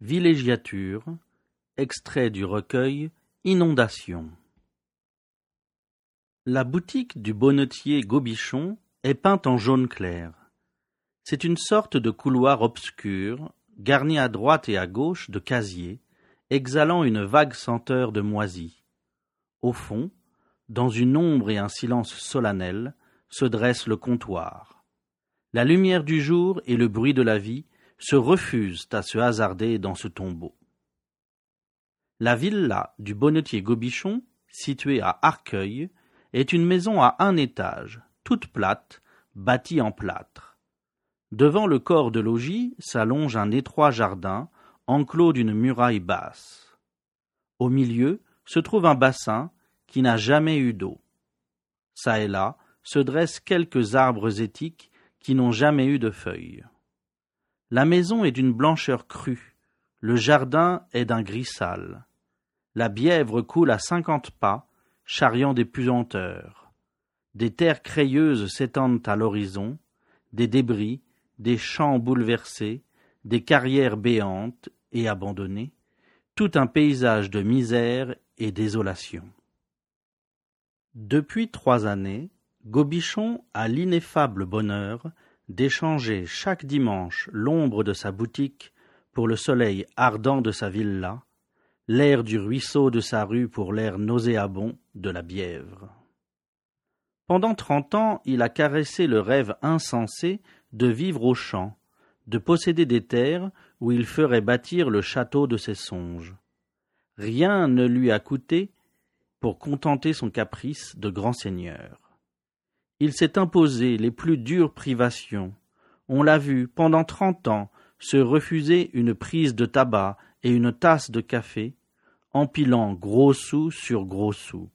Villégiature, extrait du recueil Inondation. La boutique du bonnetier Gobichon est peinte en jaune clair. C'est une sorte de couloir obscur, garni à droite et à gauche de casiers, exhalant une vague senteur de moisi. Au fond, dans une ombre et un silence solennel, se dresse le comptoir. La lumière du jour et le bruit de la vie se refusent à se hasarder dans ce tombeau. La villa du bonnetier Gobichon, située à Arcueil, est une maison à un étage, toute plate, bâtie en plâtre. Devant le corps de logis s'allonge un étroit jardin, enclos d'une muraille basse. Au milieu se trouve un bassin qui n'a jamais eu d'eau. Çà et là se dressent quelques arbres étiques qui n'ont jamais eu de feuilles. La maison est d'une blancheur crue, le jardin est d'un gris sale. La bièvre coule à cinquante pas, charriant des puanteurs. Des terres crayeuses s'étendent à l'horizon, des débris, des champs bouleversés, des carrières béantes et abandonnées, tout un paysage de misère et désolation. Depuis trois années, Gobichon a l'ineffable bonheur d'échanger chaque dimanche l'ombre de sa boutique pour le soleil ardent de sa villa, l'air du ruisseau de sa rue pour l'air nauséabond de la Bièvre. Pendant trente ans, il a caressé le rêve insensé de vivre au champ, de posséder des terres où il ferait bâtir le château de ses songes. Rien ne lui a coûté pour contenter son caprice de grand seigneur. Il s'est imposé les plus dures privations. On l'a vu, pendant trente ans, se refuser une prise de tabac et une tasse de café, empilant gros sous sur gros sous.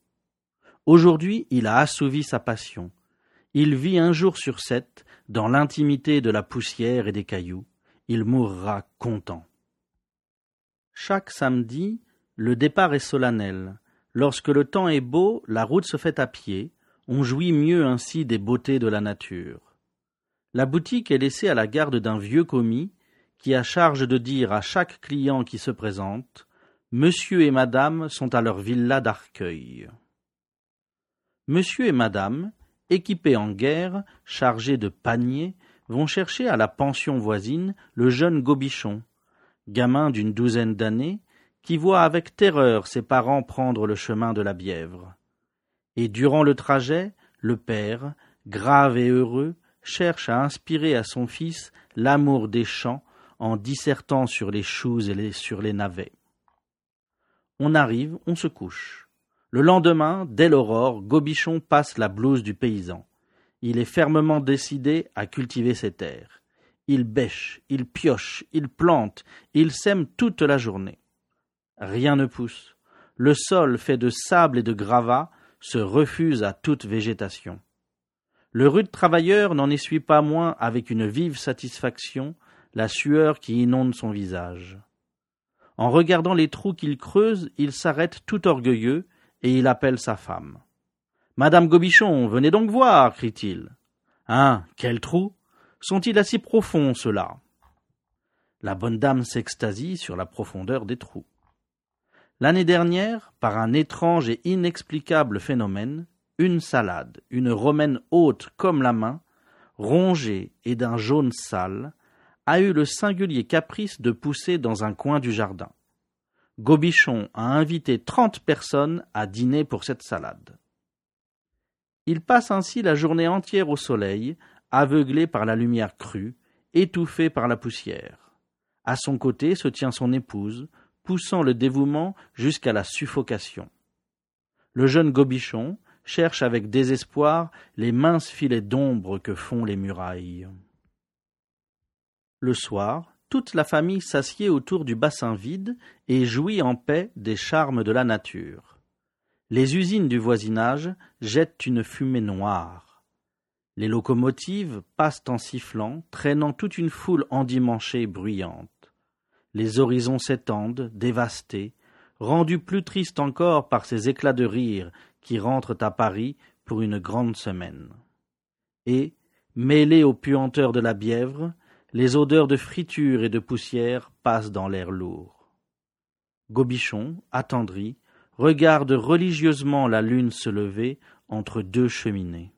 Aujourd'hui, il a assouvi sa passion. Il vit un jour sur sept dans l'intimité de la poussière et des cailloux. Il mourra content. Chaque samedi, le départ est solennel. Lorsque le temps est beau, la route se fait à pied, on jouit mieux ainsi des beautés de la nature. La boutique est laissée à la garde d'un vieux commis qui a charge de dire à chaque client qui se présente Monsieur et Madame sont à leur villa d'Arcueil. Monsieur et Madame, équipés en guerre, chargés de paniers, vont chercher à la pension voisine le jeune Gobichon, gamin d'une douzaine d'années, qui voit avec terreur ses parents prendre le chemin de la Bièvre. Et durant le trajet, le père, grave et heureux, cherche à inspirer à son fils l'amour des champs en dissertant sur les choux et sur les navets. On arrive, on se couche. Le lendemain, dès l'aurore, Gobichon passe la blouse du paysan. Il est fermement décidé à cultiver ses terres. Il bêche, il pioche, il plante, il sème toute la journée. Rien ne pousse. Le sol fait de sable et de gravats se refuse à toute végétation. Le rude travailleur n'en essuie pas moins avec une vive satisfaction la sueur qui inonde son visage. En regardant les trous qu'il creuse, il s'arrête tout orgueilleux et il appelle sa femme. Madame Gobichon, venez donc voir, crie-t-il. Hein, quels trous Sont-ils assez profonds, ceux-là? La bonne dame s'extasie sur la profondeur des trous. L'année dernière, par un étrange et inexplicable phénomène, une salade, une romaine haute comme la main, rongée et d'un jaune sale, a eu le singulier caprice de pousser dans un coin du jardin. Gobichon a invité trente personnes à dîner pour cette salade. Il passe ainsi la journée entière au soleil, aveuglé par la lumière crue, étouffé par la poussière. À son côté se tient son épouse, poussant le dévouement jusqu'à la suffocation. Le jeune Gobichon cherche avec désespoir les minces filets d'ombre que font les murailles. Le soir, toute la famille s'assied autour du bassin vide et jouit en paix des charmes de la nature. Les usines du voisinage jettent une fumée noire. Les locomotives passent en sifflant, traînant toute une foule endimanchée bruyante les horizons s'étendent, dévastés, rendus plus tristes encore par ces éclats de rire qui rentrent à Paris pour une grande semaine. Et, mêlés aux puanteurs de la Bièvre, Les odeurs de friture et de poussière passent dans l'air lourd. Gobichon, attendri, regarde religieusement la lune se lever entre deux cheminées.